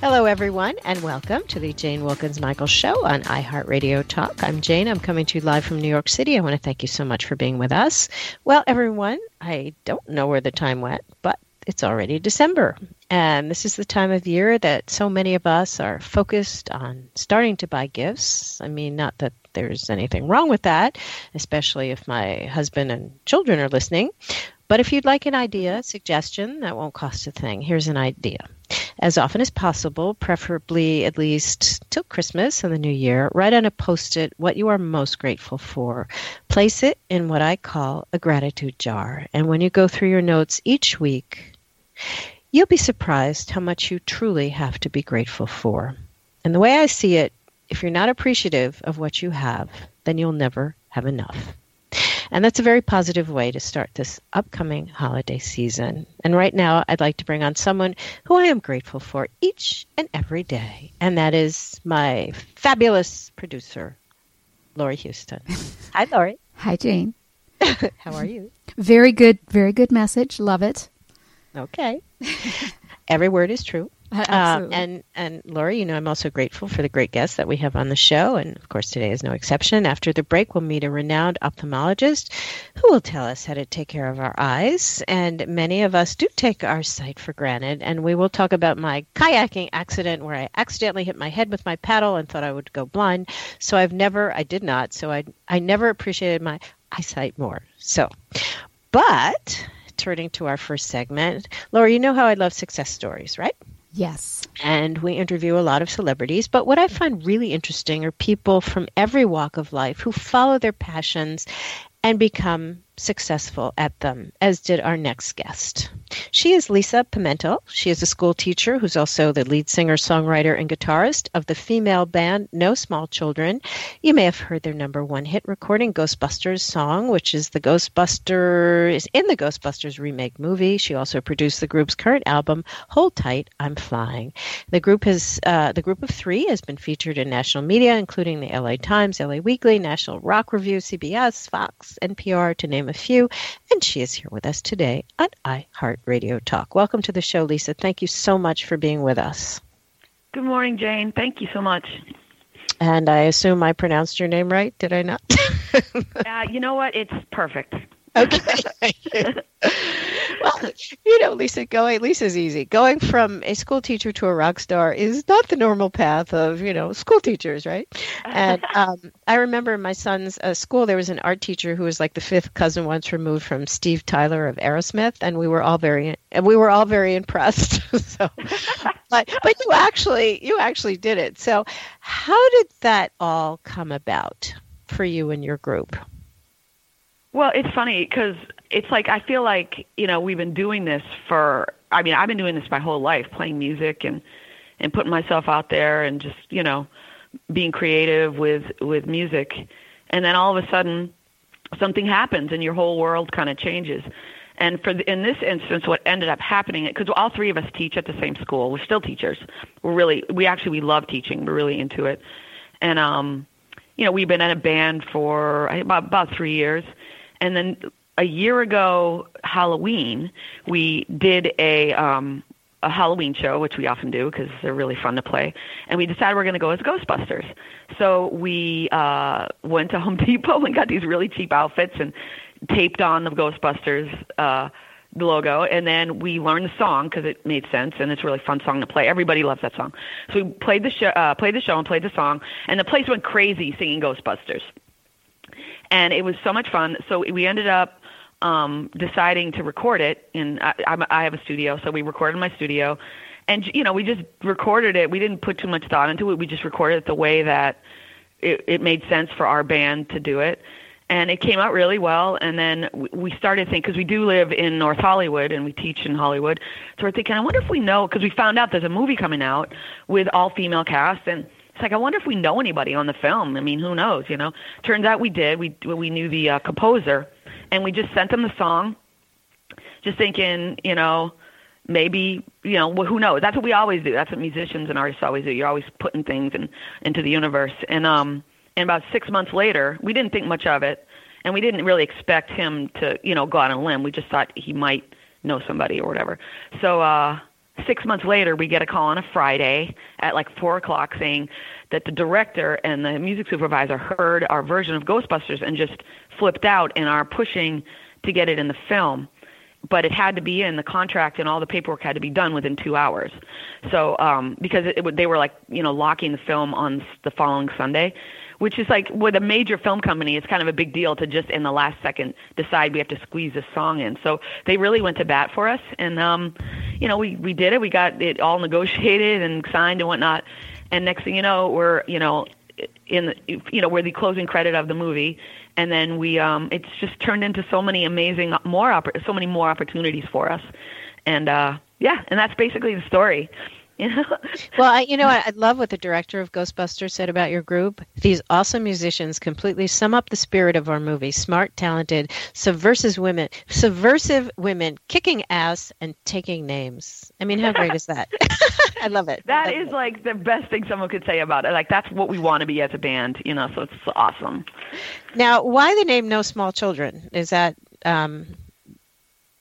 Hello, everyone, and welcome to the Jane Wilkens Michael Show on iHeartRadio Talk. I'm Jane. I'm coming to you live from New York City. I want to thank you so much for being with us. Well, everyone, I don't know where the time went, but it's already December. And this is the time of year that so many of us are focused on starting to buy gifts. I mean, not that there's anything wrong with that, especially if my husband and children are listening. But if you'd like an idea, mm-hmm. suggestion, that won't cost a thing. Here's an idea. As often as possible, preferably at least till Christmas and the New Year, write on a post it what you are most grateful for. Place it in what I call a gratitude jar. And when you go through your notes each week, you'll be surprised how much you truly have to be grateful for. And the way I see it, if you're not appreciative of what you have, then you'll never have enough. And that's a very positive way to start this upcoming holiday season. And right now, I'd like to bring on someone who I am grateful for each and every day, and that is my fabulous producer, Lori Houston. Hi, Lori. Hi, Jane. How are you? Very good, very good message. Love it. Okay. Every word is true. Uh, and and Lori, you know, I'm also grateful for the great guests that we have on the show, and of course, today is no exception. After the break, we'll meet a renowned ophthalmologist who will tell us how to take care of our eyes. And many of us do take our sight for granted. And we will talk about my kayaking accident where I accidentally hit my head with my paddle and thought I would go blind. So I've never, I did not. So I I never appreciated my eyesight more. So, but turning to our first segment, Laura, you know how I love success stories, right? Yes. and we interview a lot of celebrities. But what I find really interesting are people from every walk of life who follow their passions and become successful at them, as did our next guest. She is Lisa Pimentel. She is a school teacher who's also the lead singer, songwriter, and guitarist of the female band No Small Children. You may have heard their number one hit recording, Ghostbusters song, which is the Ghostbusters in the Ghostbusters remake movie. She also produced the group's current album, Hold Tight, I'm Flying. The group has uh, the group of three has been featured in national media, including the LA Times, LA Weekly, National Rock Review, CBS, Fox, NPR, to name a few. And she is here with us today on iHeartRadio Talk. Welcome to the show, Lisa. Thank you so much for being with us. Good morning, Jane. Thank you so much. And I assume I pronounced your name right. Did I not? Uh, you know what? It's perfect. Okay. Well, you know, Lisa, going Lisa's easy. Going from a school teacher to a rock star is not the normal path of you know school teachers, right? And um, I remember in my son's uh, school there was an art teacher who was like the fifth cousin once removed from Steve Tyler of Aerosmith, and we were all very and we were all very impressed. so, but but you actually you actually did it. So, how did that all come about for you and your group? Well, it's funny because it's like I feel like you know we've been doing this for. I mean, I've been doing this my whole life, playing music and and putting myself out there and just you know being creative with with music, and then all of a sudden something happens and your whole world kind of changes. And for the, in this instance, what ended up happening because all three of us teach at the same school, we're still teachers. We're really we actually we love teaching. We're really into it, and um, you know we've been in a band for about about three years and then a year ago Halloween, we did a um a Halloween show, which we often do because they're really fun to play. And we decided we're going to go as Ghostbusters. So we uh, went to Home Depot and got these really cheap outfits and taped on the Ghostbusters uh, logo. And then we learned the song because it made sense and it's a really fun song to play. Everybody loves that song. So we played the show, uh, played the show and played the song, and the place went crazy singing Ghostbusters and it was so much fun. So we ended up um, deciding to record it. In I, I'm- I have a studio, so we recorded in my studio, and you know we just recorded it. We didn't put too much thought into it. We just recorded it the way that it, it made sense for our band to do it. And it came out really well. And then we- we started thinking, because we do live in North Hollywood and we teach in Hollywood. So we're thinking, I wonder if we know, because we found out there's a movie coming out with all female cast. And it's like I wonder if we know anybody on the film. I mean, who knows? You know. Turns out we did. We we knew the uh, composer, and we just sent him the song, just thinking, you know, maybe you know who knows that's what we always do that's what musicians and artists always do you're always putting things in, into the universe and um and about six months later we didn't think much of it and we didn't really expect him to you know go out on a limb we just thought he might know somebody or whatever so uh six months later we get a call on a friday at like four o'clock saying that the director and the music supervisor heard our version of ghostbusters and just flipped out and are pushing to get it in the film but it had to be in the contract and all the paperwork had to be done within two hours. So um, because it, it, they were like you know locking the film on the following Sunday, which is like with a major film company, it's kind of a big deal to just in the last second decide we have to squeeze this song in. So they really went to bat for us, and um, you know we we did it. We got it all negotiated and signed and whatnot. And next thing you know, we're you know in the, you know we're the closing credit of the movie and then we um it's just turned into so many amazing more oppor- so many more opportunities for us and uh yeah and that's basically the story you know? Well I, you know I, I love what the director of ghostbusters said about your group. These awesome musicians completely sum up the spirit of our movie. Smart talented subversive women subversive women kicking ass and taking names. I mean how great is that? I love it. That love is it. like the best thing someone could say about it. Like that's what we want to be as a band you know so it's awesome. Now why the name no small children? Is that um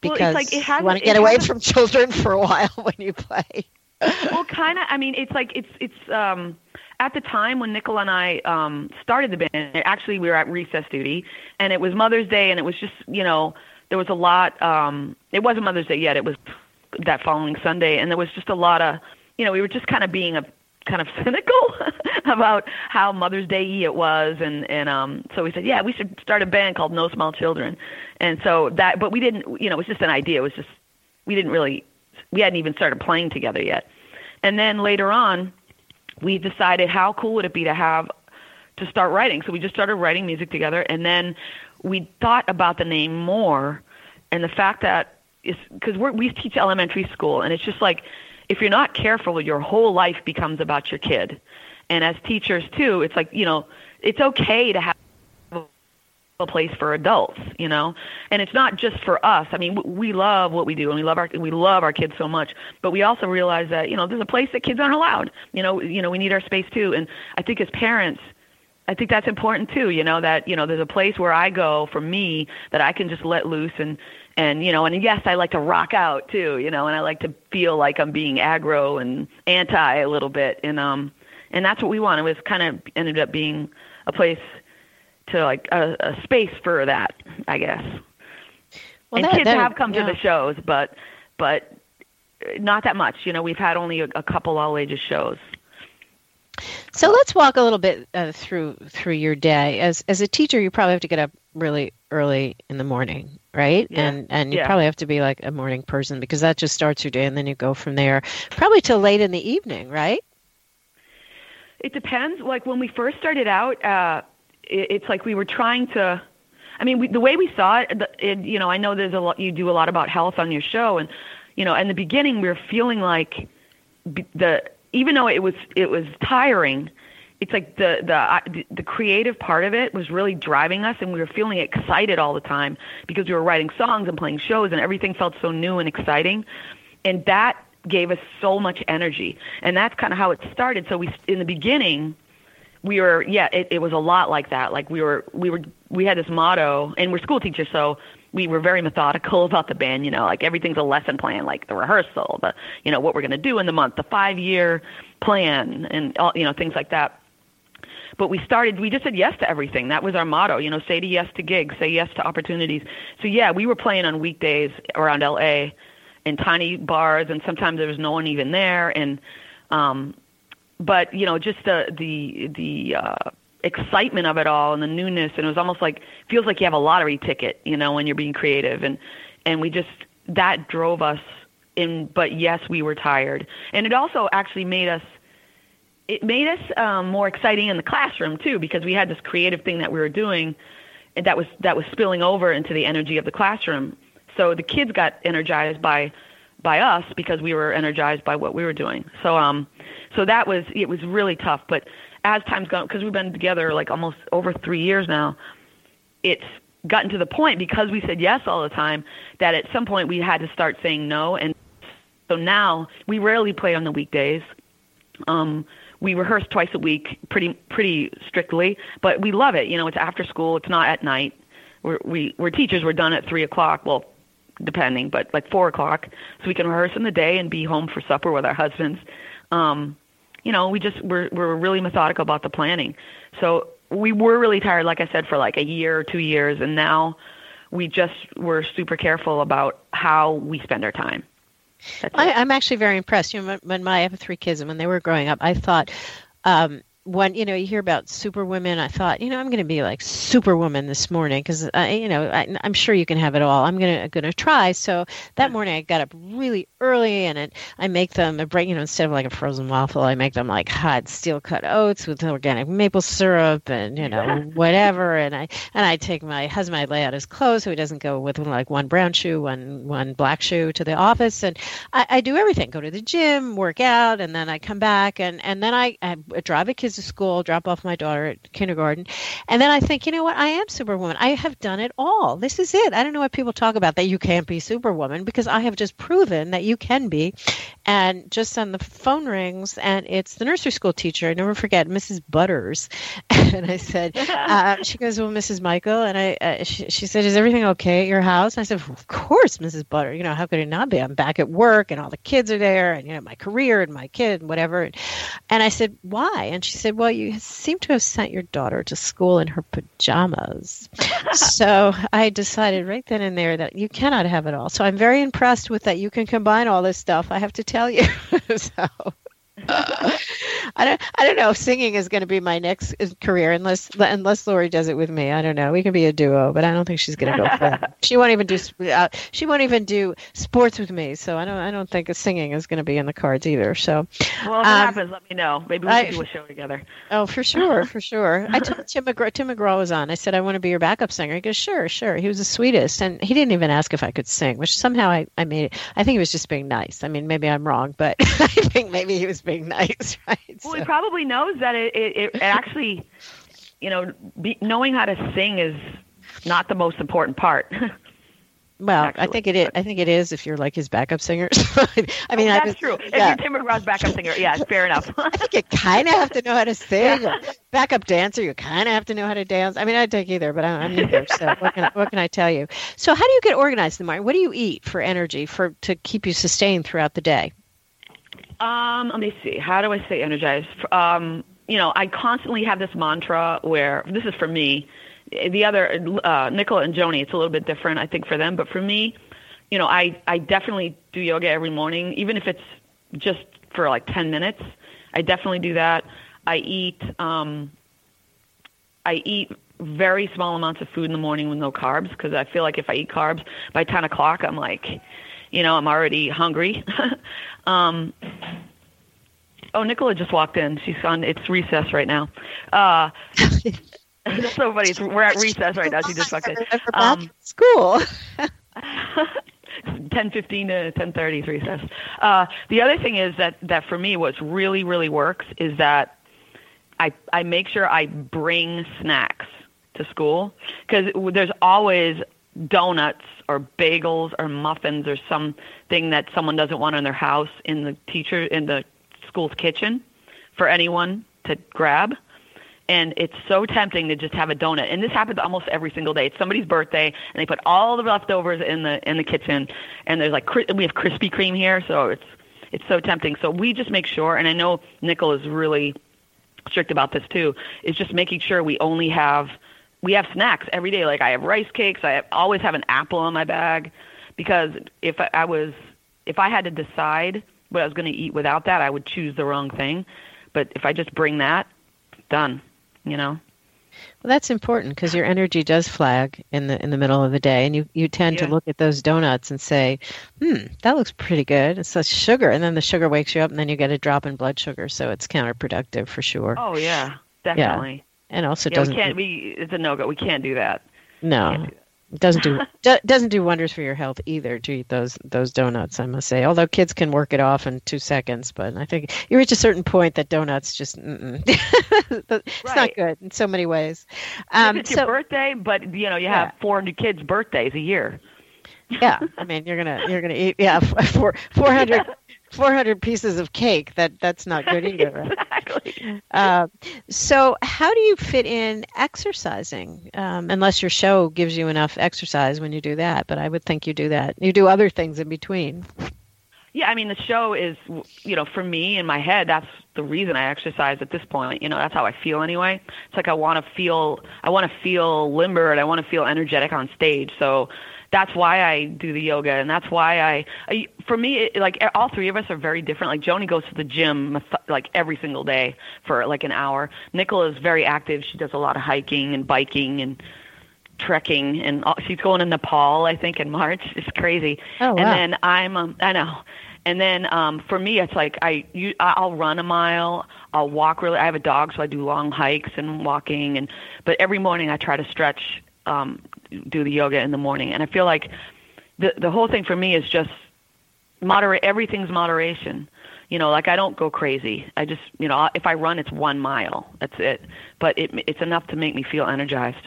Well, because like it has- you want to get away from children for a while when you play well, kind of. I mean, it's like it's it's um at the time when Nicole and I um started the band. Actually, we were at recess duty, and it was Mother's Day, and it was just you know there was a lot. um It wasn't Mother's Day yet. It was that following Sunday, and there was just a lot of you know we were just kind of being a kind of cynical about how Mother's Day it was and and um so we said yeah we should start a band called No Small Children and so that but we didn't you know it was just an idea it was just we didn't really we hadn't even started playing together yet. And then later on we decided how cool would it be to have to start writing. So we just started writing music together and then we thought about the name more and the fact that is because we teach elementary school and it's just like if you're not careful your whole life becomes about your kid. And as teachers too it's like you know it's okay to have a place for adults you know? And it's not just for us. I mean we love what we do and we love our we love our kids so much. But we also realize that you know there's a place that kids aren't allowed. You know you know we need our space too. And i think as parents I think that's important too, you know, that, you know, there's a place where I go for me that I can just let loose and, and, you know, and yes, I like to rock out too, you know, and I like to feel like I'm being aggro and anti a little bit. And, um, and that's what we want. It was kind of ended up being a place to like a, a space for that, I guess. Well, and that- kids that- have come yeah. to the shows, but, but not that much. You know, we've had only a, a couple all ages shows. So let's walk a little bit uh, through through your day. As as a teacher, you probably have to get up really early in the morning, right? Yeah. And and you Yeah. probably have to be like a morning person because that just starts your day, and then you go from there, probably till late in the evening, right? It depends. Like when we first started out, uh, it, it's like we were trying to. I mean, we, the way we saw it, it, you know, I know there's a lot. You do a lot about health on your show, and you know, in the beginning, we were feeling like the even though it was it was tiring, it's like the the- the creative part of it was really driving us, and we were feeling excited all the time because we were writing songs and playing shows, and everything felt so new and exciting, and that gave us so much energy, and that's kind of how it started. So we in the beginning we were yeah it, it was a lot like that. Like we were we were we had this motto and we're school teachers so we were very methodical about the band you know like everything's a lesson plan like the rehearsal the you know what we're going to do in the month the five year plan and all you know things like that. But we started we just said yes to everything. That was our motto you know say to yes to gigs say yes to opportunities. So yeah we were playing on weekdays around la in tiny bars and sometimes there was no one even there and um but you know just the the the uh excitement of it all and the newness and it was almost like feels like you have a lottery ticket you know when you're being creative. And and we just that drove us in but yes we were tired. And it also actually made us it made us um more exciting in the classroom too because we had this creative thing that we were doing and that was that was spilling over into the energy of the classroom. So the kids got energized by by us because we were energized by what we were doing. So um so that was it was really tough, but as time's gone because we've been together like almost over 3 years now, it's gotten to the point because we said yes all the time that at some point we had to start saying no and so now we rarely play on the weekdays. Um we rehearse twice a week pretty pretty strictly, but we love it. You know, it's after school, it's not at night. We're we we're teachers, we're done at three o'clock. Well, depending, but like four o'clock, so we can rehearse in the day and be home for supper with our husbands. Um, you know, we just we're we're really methodical about the planning. So we were really tired, like I said, for like a year or two years, and now we just we're super careful about how we spend our time. I, I'm actually very impressed. You know, when, when my I have three kids, and when they were growing up, I thought. Um, when you know you hear about superwomen, I thought you know I'm going to be like superwoman this morning because uh, you know I, I'm sure you can have it all. I'm gonna gonna try. So that morning I got up really early and it, I make them a break. You know instead of like a frozen waffle, I make them like hot steel cut oats with organic maple syrup and you know whatever. And I and I take my husband. I lay out his clothes so he doesn't go with like one brown shoe, one one black shoe to the office. And I, I do everything. Go to the gym, work out, and then I come back and and then I, I drive the kids to school, drop off my daughter at kindergarten, and then I think, you know what? I am Superwoman. I have done it all. This is it. I don't know what people talk about that you can't be Superwoman because I have just proven that you can be. And just on the phone rings, and it's the nursery school teacher. I never forget, Mrs. Butters. and I said, uh, she goes, well, Mrs. Michael, and I, uh, she, she said, is everything okay at your house? And I said, well, of course, Mrs. Butter. You know, how could it not be? I'm back at work, and all the kids are there, and you know, my career and my kid and whatever. And I said, why? And she said, well, you seem to have sent your daughter to school in her pajamas. so I decided right then and there that you cannot have it all. So I'm very impressed with that. You can combine all this stuff. I have to tell you. so. I don't. I don't know. If singing is going to be my next career, unless unless Lori does it with me. I don't know. We can be a duo, but I don't think she's going to go for that. She won't even do. Uh, she won't even do sports with me. So I don't. I don't think singing is going to be in the cards either. So, well, if um, it happens, let me know. Maybe we I, can do a show together. Oh, for sure, for sure. I told Tim McGraw. Tim McGraw was on. I said I want to be your backup singer. He goes, sure, sure. He was the sweetest, and he didn't even ask if I could sing, which somehow I I made it. I think he was just being nice. I mean, maybe I'm wrong, but I think maybe he was being nice, right? Well, so. he probably knows that it, it, it actually, you know, be, knowing how to sing is not the most important part. Well, Actually. I think it is. I think it is if you're like his backup singer. I mean, oh, that's was, true. If you're Tim McGraw's backup singer, yeah, fair enough. I think you kind of have to know how to sing. Yeah. Backup dancer, you kind of have to know how to dance. I mean, I'd take either, but I'm neither. So what can, I, what can I tell you? So how do you get organized in the morning? What do you eat for energy for to keep you sustained throughout the day? Um, let me see. How do I stay energized? Um, you know, I constantly have this mantra where this is for me. The other uh, Nicola and Joni, it's a little bit different, I think, for them. But for me, you know, I I definitely do yoga every morning, even if it's just for like 10 minutes. I definitely do that. I eat um, I eat very small amounts of food in the morning with no carbs because I feel like if I eat carbs by 10 o'clock, I'm like, you know, I'm already hungry. um, oh, Nicola just walked in. She's on. It's recess right now. Uh, so funny. It's, we're at recess right now. She just walked in. Um, school. 10:15 to 10:30 is recess. Uh, the other thing is that that for me, what really really works is that I I make sure I bring snacks to school because there's always donuts or bagels or muffins or something that someone doesn't want in their house in the teacher in the school's kitchen for anyone to grab. And it's so tempting to just have a donut. And this happens almost every single day. It's somebody's birthday and they put all the leftovers in the in the kitchen. And there's like we have krispy kreme here so it's it's so tempting. So we just make sure and i know nickel is really strict about this too is just making sure we only have we have snacks every day. Like I have rice cakes. I have, always have an apple in my bag because if I, I was if I had to decide what I was going to eat without that, I would choose the wrong thing. But if I just bring that, done. You know. Well, that's important because your energy does flag in the in the middle of the day, and you, you tend yeah. to look at those donuts and say, "Hmm, that looks pretty good." It's such sugar, and then the sugar wakes you up, and then you get a drop in blood sugar, so it's counterproductive for sure. Oh yeah, definitely. Yeah and also yeah, doesn't. We can't. We it's a no go. We can't do that. No. It doesn't do do, doesn't do wonders for your health either to eat those those donuts. I must say, although kids can work it off in two seconds, but I think you reach a certain point that donuts just it's Right. not good in so many ways. Um, it's so your birthday, but you know you Yeah. have 400 kids' birthdays a year. yeah, I mean you're gonna you're gonna eat yeah four, 400, 400 pieces of cake. That that's not good either. Exactly. Uh, so, how do you fit in exercising? Um, unless your show gives you enough exercise when you do that, but I would think you do that. You do other things in between. Yeah, I mean the show is, you know, for me in my head, that's the reason I exercise at this point. You know, that's how I feel anyway. It's like I want to feel, I want to feel limber and I want to feel energetic on stage. So that's why I do the yoga, and that's why I, I for me, it, like all three of us are very different. Like Joni goes to the gym like every single day for like an hour. Nicola is very active. She does a lot of hiking and biking and trekking, and all, she's going to Nepal, I think, in March. It's crazy. Oh, wow. And then I'm, um, I know. And then um, for me, it's like I you, I'll run a mile. I'll walk really. I have a dog, so I do long hikes and walking. And but every morning I try to stretch, um, do the yoga in the morning. And I feel like the the whole thing for me is just moderate. Everything's moderation. You know, like I don't go crazy. I just you know if I run, it's one mile. That's it. But it it's enough to make me feel energized.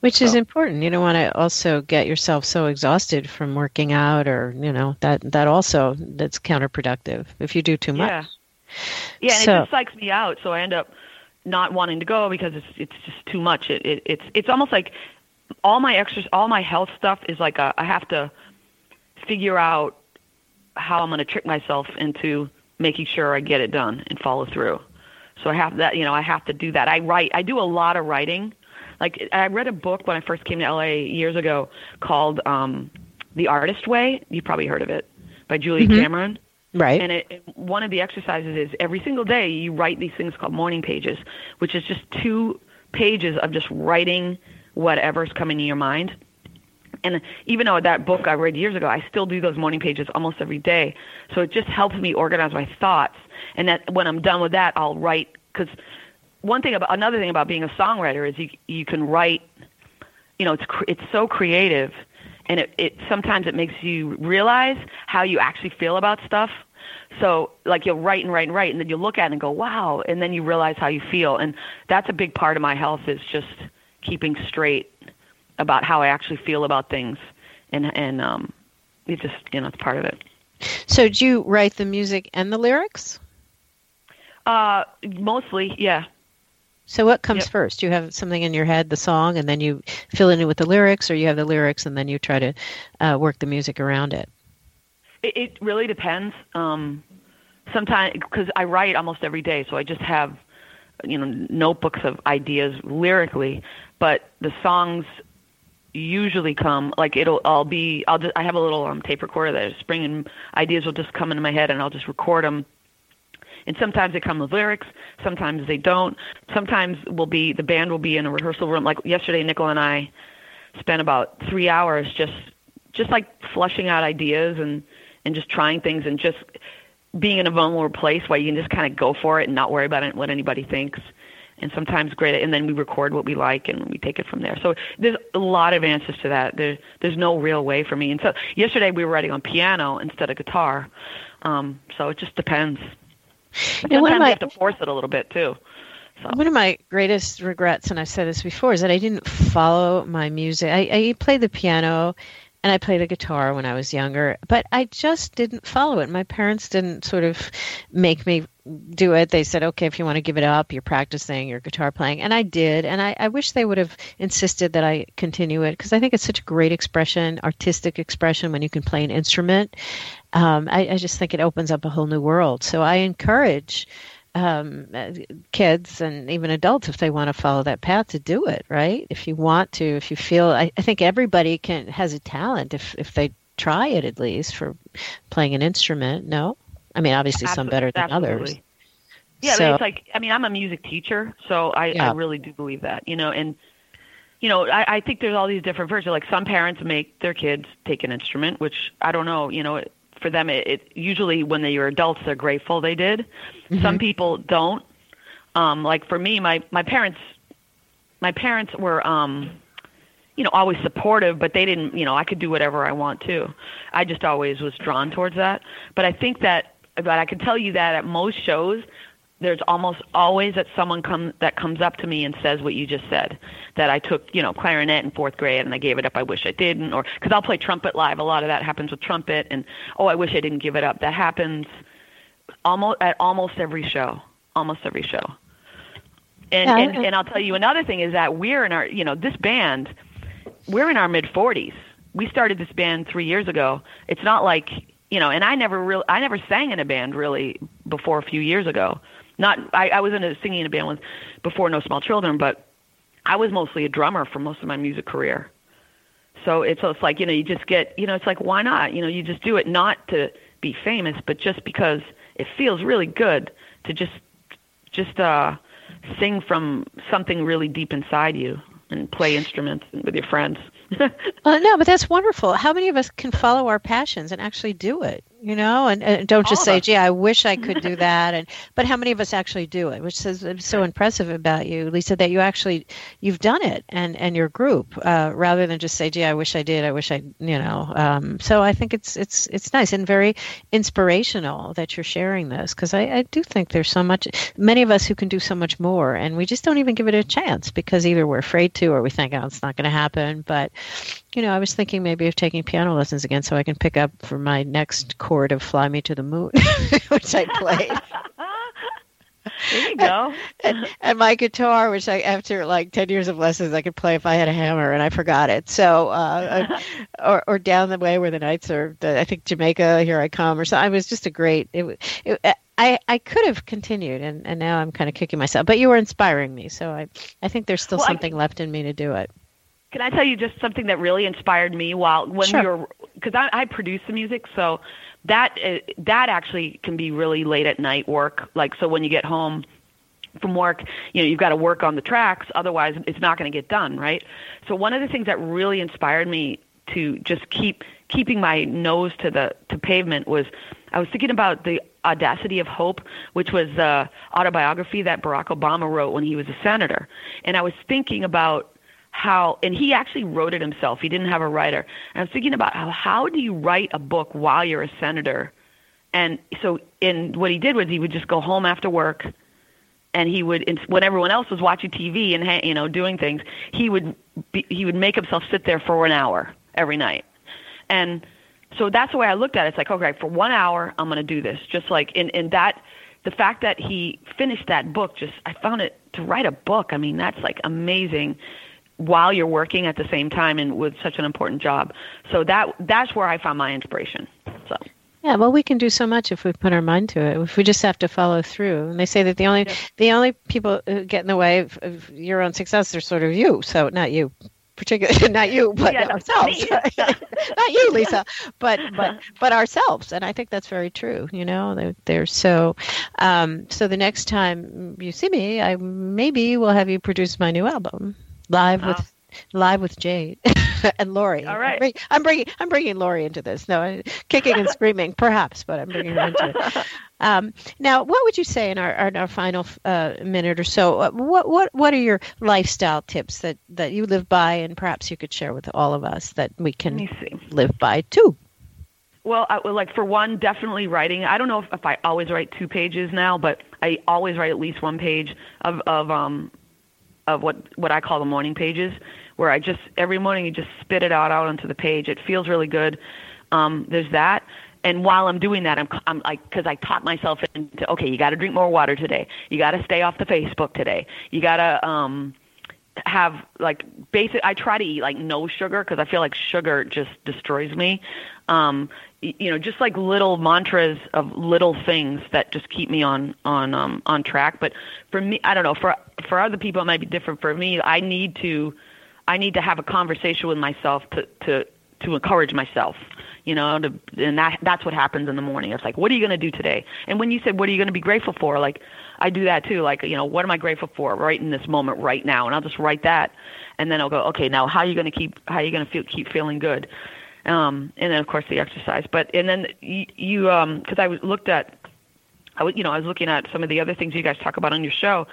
Which is So- important. You don't want to also get yourself so exhausted from working out, or you know that that also that's counterproductive if you do too much. Yeah. Yeah, and So- it just psychs me out, so I end up not wanting to go because it's it's just too much. It, it it's it's almost like all my extras, all my health stuff is like a, I have to figure out how I'm going to trick myself into making sure I get it done and follow through. So I have that, you know, I have to do that. I write, I do a lot of writing. Like I read a book when I first came to LA years ago called um, The Artist Way. You probably heard of it by Julia Mhm. Cameron. Right. And it, one of the exercises is every single day you write these things called morning pages, which is just two pages of just writing whatever's coming to your mind. And even though that book I read years ago, I still do those morning pages almost every day. So it just helps me organize my thoughts. And that when I'm done with that, I'll write because one thing about another thing about being a songwriter is you you can write. You know, it's it's so creative, and it it sometimes it makes you realize how you actually feel about stuff. So like you'll write and write and write, and then you look at it and go, wow, and then you realize how you feel, and that's a big part of my health is just keeping straight about how I actually feel about things, and and um, it just you know it's part of it. so do you write the music and the lyrics? Uh, mostly, yeah. So what comes Yep. first? You have something in your head, the song, and then you fill it in with the lyrics, or you have the lyrics and then you try to uh, work the music around it. It, it really depends. Um, sometimes because I write almost every day, so I just have you know notebooks of ideas lyrically, but the songs usually come like it'll I'll be I'll just I have a little um, tape recorder that is bringing ideas will just come into my head and I'll just record them. And sometimes they come with lyrics, sometimes they don't. Sometimes we'll be the band will be in a rehearsal room. Like yesterday, Nicole and I spent about three hours just just like flushing out ideas and and just trying things and just being in a vulnerable place where you can just kind of go for it and not worry about it, what anybody thinks. And sometimes great, and then we record what we like and we take it from there. So there's a lot of answers to that. There, there's no real way for me. And so yesterday we were writing on piano instead of guitar. Um, so it just depends. But And sometimes my- you have to force it a little bit too. So One of my greatest regrets, and I've said this before, is that I didn't follow my music. I, I played the piano and I played the guitar when I was younger, but I just didn't follow it. My parents didn't sort of make me do it. They said, okay, if you want to give it up, you're practicing your guitar playing. And I did. And I, I wish they would have insisted that I continue it because I think it's such a great expression, artistic expression when you can play an instrument. Um, I, I just think it opens up a whole new world. So I encourage um, kids and even adults if they want to follow that path to do it right if you want to if you feel I, I think everybody can has a talent if if they try it at least for playing an instrument no i mean obviously some better than others. Yeah, So- but it's like I mean, I'm a music teacher, so I, Yeah. I really do believe that, you know, and you know, I, I think there's all these different versions. Like some parents make their kids take an instrument, which I don't know, you know, for them, it, it usually when they are adults, they're grateful they did. Some people don't. Um, like for me, my my parents, my parents were, um, you know, always supportive, but they didn't, you know, I could do whatever I want to. I just always was drawn towards that. But I think that, but I can tell you that at most shows, there's almost always that someone come that comes up to me and says what you just said that I took you know clarinet in fourth grade and I gave it up. I wish I didn't or because I'll play trumpet live. A lot of that happens with trumpet and oh I wish I didn't give it up. That happens almost at almost every show almost every show. And Yeah, and, and- and I'll tell you another thing is that we're in our you know this band we're in our mid 40s we started this band 3 years ago. It's not like you know and I never really I never sang in a band really before a few years ago not I, I was in a singing in a band with before No Small Children, but I was mostly a drummer for most of my music career. So it's so it's like you know you just get you know it's like why not you know you just do it not to be famous but just because it feels really good to just just uh sing from something really deep inside you and play instruments with your friends. Well, no, but that's wonderful. How many of us can follow our passions and actually do it? You know, and, and don't just say, "Gee, I wish I could do that." And but how many of us actually do it? Which is so impressive about you, Lisa, that you actually you've done it and and your group uh, rather than just say, "Gee, I wish I did. I wish I," you know. Um, so I think it's it's it's nice and very inspirational that you're sharing this because I, I do think there's so much. Many of us who can do so much more, and we just don't even give it a chance because either we're afraid to or we think, "Oh, it's not going to happen." But you know, I was thinking maybe of taking piano lessons again so I can pick up for my next chord of Fly Me to the Moon, which I played. There you go. and, and my guitar, which I, after like 10 years of lessons, I could play if I had a hammer and I forgot it. So, uh, or, or down the way where the nights are, the, I think Jamaica, Here I Come, or something. It was just a great, it, it, I, I could have continued and, and now I'm kind of kicking myself, but you were inspiring me. So I, I think there's still Well, I- something left in me to do it. Can I tell you just something that really inspired me while when Sure. we were because I, I produce the music, so that uh, that actually can be really late at night work. Like so, when you get home from work, you know you've got to work on the tracks, otherwise it's not going to get done, right? So one of the things that really inspired me to just keep keeping my nose to the to pavement was I was thinking about the Audacity of Hope, which was the autobiography that Barack Obama wrote when he was a senator, and I was thinking about how and he actually wrote it himself. He didn't have a writer. And i was thinking about how how do you write a book while you're a senator? And so in what he did was he would just go home after work and he would and when everyone else was watching tv and you know doing things he would be, he would make himself sit there for an hour every night. And so that's the way i looked at it. It's like okay for one hour i'm going to do this. Just like in in that the fact that he finished that book just i found it to write a book i mean that's like amazing while you're working at the same time and with such an important job. So that that's where I found my inspiration. So Yeah, well, we can do so much if we put our mind to it. If we just have to follow through. And they say that the only the only people who get in the way of, of your own success are sort of you. So not you, particularly not you, but Yeah, ourselves. not you, Lisa, but but but ourselves. And I think that's very true. You know, they're, they're so. Um, so the next time you see me, I maybe will have you produce my new album live with live with Jade and Lori. All right. I'm bring- I'm bringing I'm bringing Lori into this. No, kicking and screaming, perhaps, but I'm bringing her into it. Um, now, what would you say in our in our final uh, minute or so? uh, What what what are your lifestyle tips that that you live by, and perhaps you could share with all of us that we can live by too? Well, I, like for one, definitely writing. I don't know if, if I always write two pages now, but I always write at least one page of of um of what what I call the morning pages, where I just every morning you just spit it out out onto the page. It feels really good. Um, there's that. And while I'm doing that, I'm, I'm like, because I taught myself into, okay, you got to drink more water today. You got to stay off the Facebook today. You got to um, have like basic. I try to eat like no sugar because I feel like sugar just destroys me. Um, you know, just like little mantras of little things that just keep me on on um, on track. But for me, I don't know. For for other people, it might be different. For me, I need to I need to have a conversation with myself to to to encourage myself. You know, to, and that that's what happens in the morning. It's like, what are you going to do today? And when you said, what are you going to be grateful for? Like, I do that too. Like, you know, what am I grateful for right in this moment, right now? And I'll just write that, and then I'll go, okay, now how are you going to keep how are you going to feel keep feeling good? Um, and then of course the exercise. But and then you, you um, because I was- looked at I was, you know, I was looking at some of the other things you guys talk about on your show,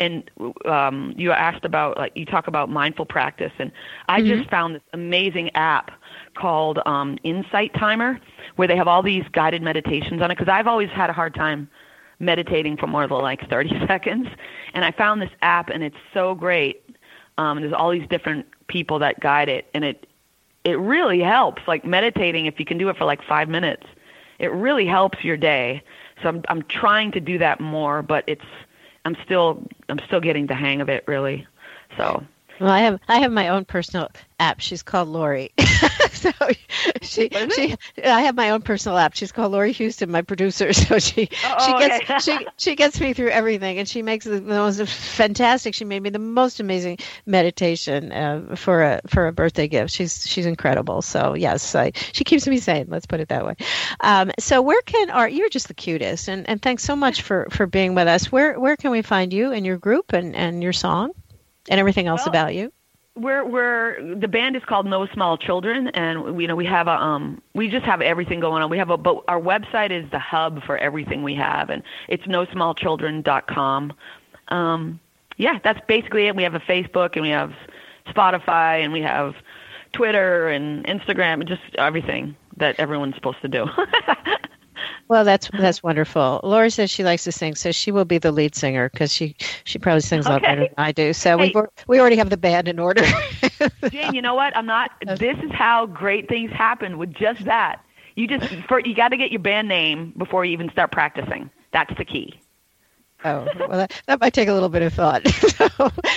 and um, you asked about like you talk about mindful practice, and I mm-hmm. just found this amazing app called um, Insight Timer, where they have all these guided meditations on it. Because I've always had a hard time meditating for more than like 30 seconds, and I found this app, and it's so great. Um, there's all these different people that guide it, and it it really helps. Like meditating, if you can do it for like five minutes, it really helps your day so I'm I'm trying to do that more, but it's I'm still I'm still getting the hang of it really. So well, I have I have my own personal app. She's called Lori. so she she I have my own personal app. She's called Lori Houston, my producer. So she oh, she gets okay. she she gets me through everything, and she makes the most fantastic. She made me the most amazing meditation uh, for a for a birthday gift. She's she's incredible. So yes, I, she keeps me sane. Let's put it that way. Um, so where can our you're just the cutest, and and thanks so much for for being with us. Where where can we find you and your group and and your song? and everything else well, about you? We're we're the band is called No Small Children, and you know we have a um we just have everything going on. We have a but our website is the hub for everything we have, and it's nosmallchildren.com. Um, yeah, that's basically it. We have a Facebook, and we have Spotify, and we have Twitter and Instagram, and just everything that everyone's supposed to do. Well, that's that's wonderful. Laura says she likes to sing, so she will be the lead singer because she she probably sings okay. a lot better than I do. So hey. we we already have the band in order. Jane, you know what? I'm not. This is how great things happen with just that. You just for you got to get your band name before you even start practicing. That's the key. Oh well, that, that might take a little bit of thought. so,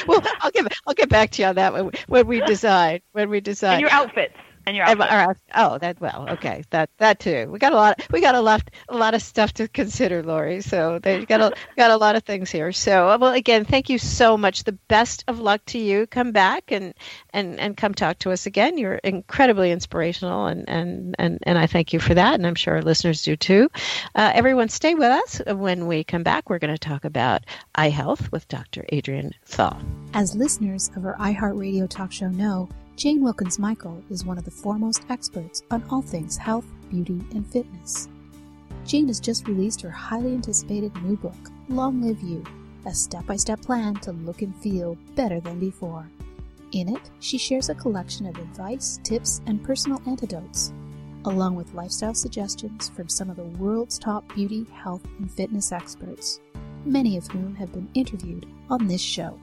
well, I'll get I'll get back to you on that when, when we decide when we decide. And your outfits. And your outfit. oh, that well, okay, that that too. We got a lot. We got a lot, a lot of stuff to consider, Lori. So they got a got a lot of things here. So well, again, thank you so much. The best of luck to you. Come back and and and come talk to us again. You're incredibly inspirational, and and and and I thank you for that. And I'm sure our listeners do too. Uh, everyone, stay with us. When we come back, we're going to talk about eye health with Dr. Andrea Thau. As listeners of our iHeartRadio talk show know. Jane Wilkens Michael is one of the foremost experts on all things health, beauty, and fitness. Jane has just released her highly anticipated new book, Long Live You, a step by step plan to look and feel better than before. In it, she shares a collection of advice, tips, and personal antidotes, along with lifestyle suggestions from some of the world's top beauty, health, and fitness experts, many of whom have been interviewed on this show.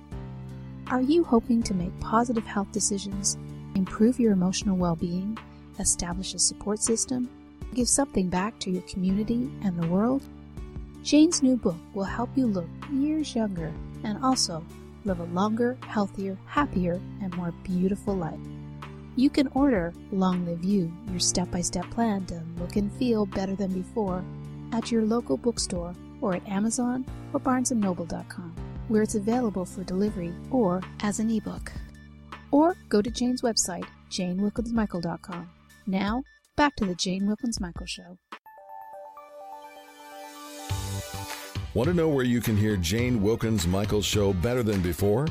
Are you hoping to make positive health decisions, improve your emotional well being, establish a support system, give something back to your community and the world? Jane's new book will help you look years younger and also live a longer, healthier, happier, and more beautiful life. You can order Long Live You, your step by step plan to look and feel better than before, at your local bookstore or at Amazon or BarnesandNoble.com where it's available for delivery or as an ebook. Or go to Jane's website, janewilkensmichael.com. Now, back to the Jane Wilkens Michael Show. Want to know where you can hear Jane Wilkens Michael Show better than before?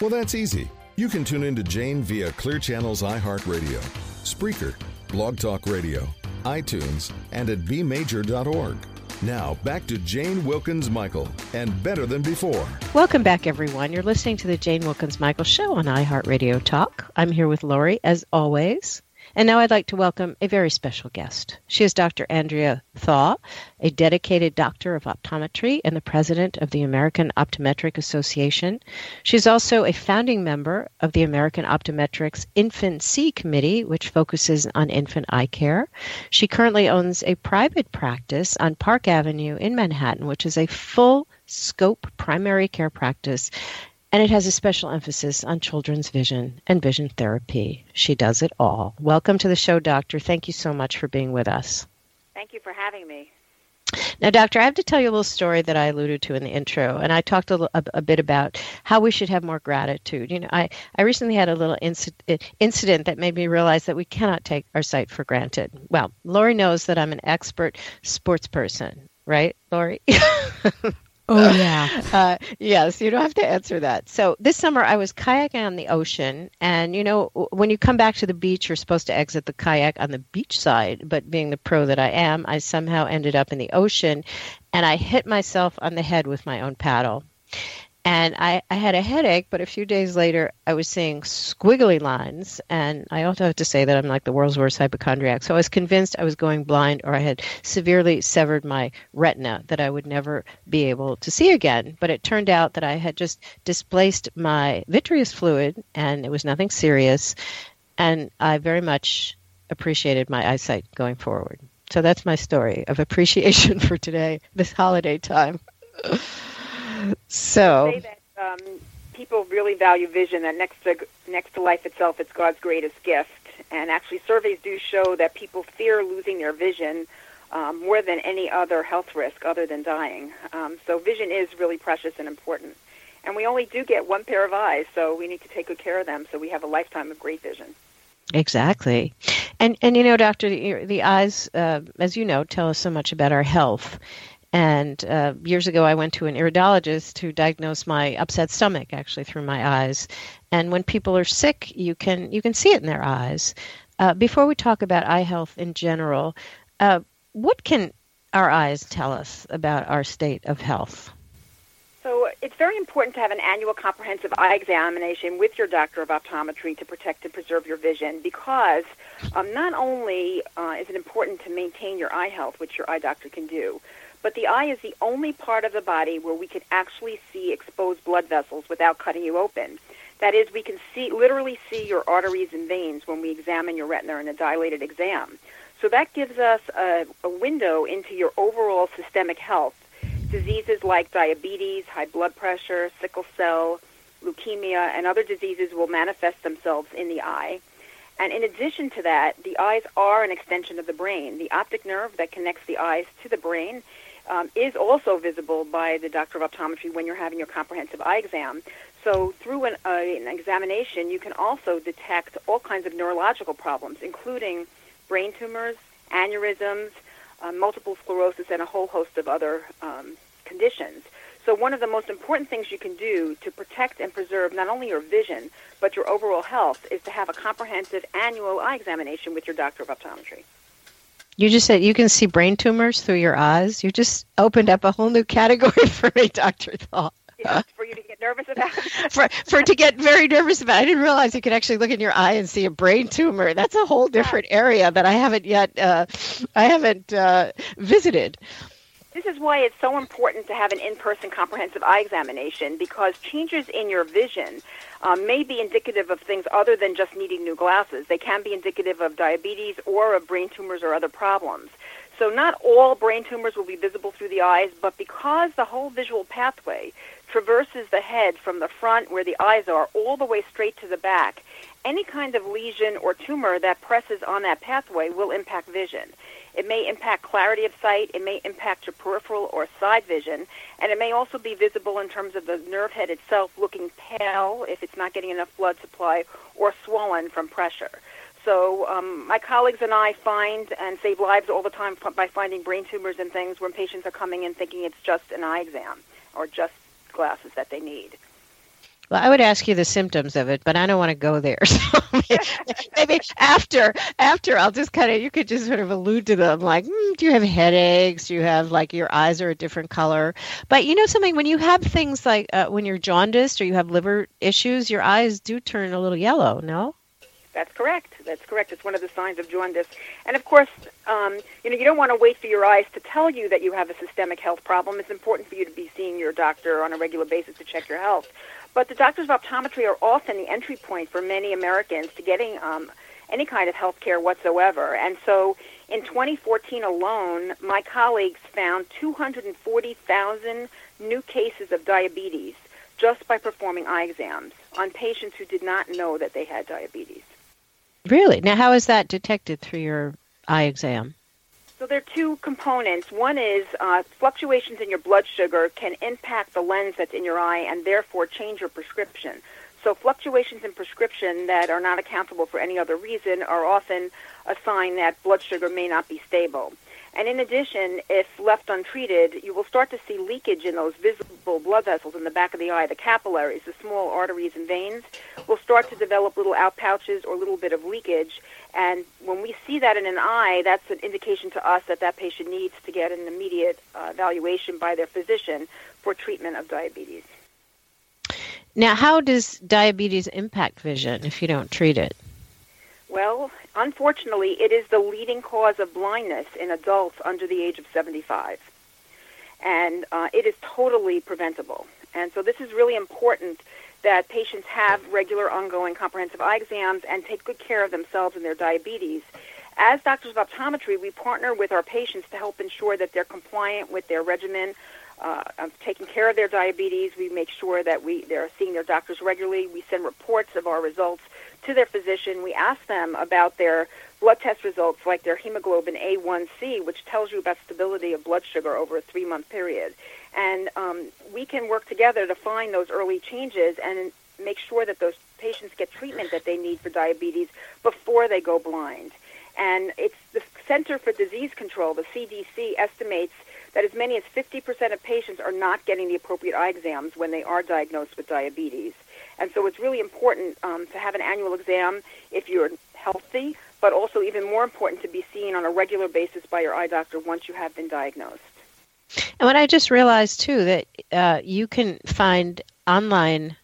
Well, that's easy. You can tune into Jane via Clear Channel's iHeartRadio, Spreaker, Blog Talk Radio, iTunes, and at bmajor.org. Now, back to Jane Wilkens Michael and Better Than Before. Welcome back, everyone. You're listening to the Jane Wilkens Michael Show on iHeartRadio Talk. I'm here with Lori, as always. And now I'd like to welcome a very special guest. She is Dr. Andrea Thau, a dedicated doctor of optometry and the president of the American Optometric Association. She's also a founding member of the American Optometrics InfantSEE Committee, which focuses on infant eye care. She currently owns a private practice on Park Avenue in Manhattan, which is a full scope primary care practice and it has a special emphasis on children's vision and vision therapy. She does it all. Welcome to the show, Doctor. Thank you so much for being with us. Thank you for having me. Now, Doctor, I have to tell you a little story that I alluded to in the intro, and I talked a, a, a bit about how we should have more gratitude. You know, I, I recently had a little inci- incident that made me realize that we cannot take our sight for granted. Well, Lori knows that I'm an expert sports person, right, Lori? Oh, yeah. Uh, yes, you don't have to answer that. So this summer I was kayaking on the ocean, and you know, when you come back to the beach, you're supposed to exit the kayak on the beach side. But being the pro that I am, I somehow ended up in the ocean, and I hit myself on the head with my own paddle and I, I had a headache, but a few days later I was seeing squiggly lines, and I also have to say that I'm like the world's worst hypochondriac. So I was convinced I was going blind, or I had severely severed my retina that I would never be able to see again. But it turned out that I had just displaced my vitreous fluid, and it was nothing serious, and I very much appreciated my eyesight going forward. So that's my story of appreciation for today, this holiday time. so say that um, people really value vision. That next to next to life itself, it's God's greatest gift. And actually, surveys do show that people fear losing their vision um, more than any other health risk, other than dying. Um, so, vision is really precious and important. And we only do get one pair of eyes, so we need to take good care of them so we have a lifetime of great vision. Exactly, and and you know, doctor, the, the eyes, uh, as you know, tell us so much about our health. And uh, years ago, I went to an iridologist who diagnosed my upset stomach actually through my eyes. And when people are sick, you can you can see it in their eyes. Uh, before we talk about eye health in general, uh, what can our eyes tell us about our state of health? So it's very important to have an annual comprehensive eye examination with your doctor of optometry to protect and preserve your vision because um, not only uh, is it important to maintain your eye health, which your eye doctor can do, but the eye is the only part of the body where we can actually see exposed blood vessels without cutting you open. That is, we can see literally see your arteries and veins when we examine your retina in a dilated exam. So that gives us a, a window into your overall systemic health. Diseases like diabetes, high blood pressure, sickle cell, leukemia, and other diseases will manifest themselves in the eye. And in addition to that, the eyes are an extension of the brain. The optic nerve that connects the eyes to the brain um, is also visible by the doctor of optometry when you're having your comprehensive eye exam. So through an, uh, an examination, you can also detect all kinds of neurological problems, including brain tumors, aneurysms, uh, multiple sclerosis, and a whole host of other um, conditions. So one of the most important things you can do to protect and preserve not only your vision, but your overall health is to have a comprehensive annual eye examination with your doctor of optometry. You just said you can see brain tumors through your eyes. You just opened up a whole new category for me, Dr. Thau. Yeah, for you to get nervous about. for for to get very nervous about. I didn't realize you could actually look in your eye and see a brain tumor. That's a whole different area that I haven't yet uh, I haven't uh, visited. This is why it's so important to have an in-person comprehensive eye examination because changes in your vision um, may be indicative of things other than just needing new glasses. They can be indicative of diabetes or of brain tumors or other problems. So not all brain tumors will be visible through the eyes, but because the whole visual pathway traverses the head from the front where the eyes are all the way straight to the back, any kind of lesion or tumor that presses on that pathway will impact vision. It may impact clarity of sight, it may impact your peripheral or side vision, and it may also be visible in terms of the nerve head itself looking pale if it's not getting enough blood supply or swollen from pressure. So um, my colleagues and I find and save lives all the time by finding brain tumors and things when patients are coming in thinking it's just an eye exam or just glasses that they need. Well, I would ask you the symptoms of it, but I don't want to go there. So maybe after, after I'll just kind of, you could just sort of allude to them, like, mm, do you have headaches? Do you have like your eyes are a different color? But you know something, when you have things like uh, when you're jaundiced or you have liver issues, your eyes do turn a little yellow. No. That's correct. That's correct. It's one of the signs of jaundice. And of course, um, you know, you don't want to wait for your eyes to tell you that you have a systemic health problem. It's important for you to be seeing your doctor on a regular basis to check your health. But the doctors of optometry are often the entry point for many Americans to getting um, any kind of health care whatsoever. And so in 2014 alone, my colleagues found 240,000 new cases of diabetes just by performing eye exams on patients who did not know that they had diabetes. Really? Now, how is that detected through your eye exam? So there are two components. One is uh, fluctuations in your blood sugar can impact the lens that's in your eye and therefore change your prescription. So fluctuations in prescription that are not accountable for any other reason are often a sign that blood sugar may not be stable. And in addition, if left untreated, you will start to see leakage in those visible blood vessels in the back of the eye, the capillaries, the small arteries and veins will start to develop little outpouches or a little bit of leakage. And when we see that in an eye, that's an indication to us that that patient needs to get an immediate uh, evaluation by their physician for treatment of diabetes. Now, how does diabetes impact vision if you don't treat it? Well, unfortunately, it is the leading cause of blindness in adults under the age of 75. And uh, it is totally preventable. And so this is really important that patients have regular ongoing comprehensive eye exams and take good care of themselves and their diabetes. As doctors of optometry, we partner with our patients to help ensure that they're compliant with their regimen uh, of taking care of their diabetes. We make sure that we they're seeing their doctors regularly. We send reports of our results to their physician. We ask them about their blood test results, like their hemoglobin A1C, which tells you about stability of blood sugar over a three-month period. And um, we can work together to find those early changes and make sure that those patients get treatment that they need for diabetes before they go blind. And it's the Center for Disease Control, the CDC, estimates that as many as 50% of patients are not getting the appropriate eye exams when they are diagnosed with diabetes. And so it's really important um, to have an annual exam if you're healthy, but also even more important to be seen on a regular basis by your eye doctor once you have been diagnosed. And what I just realized too that uh, you can find online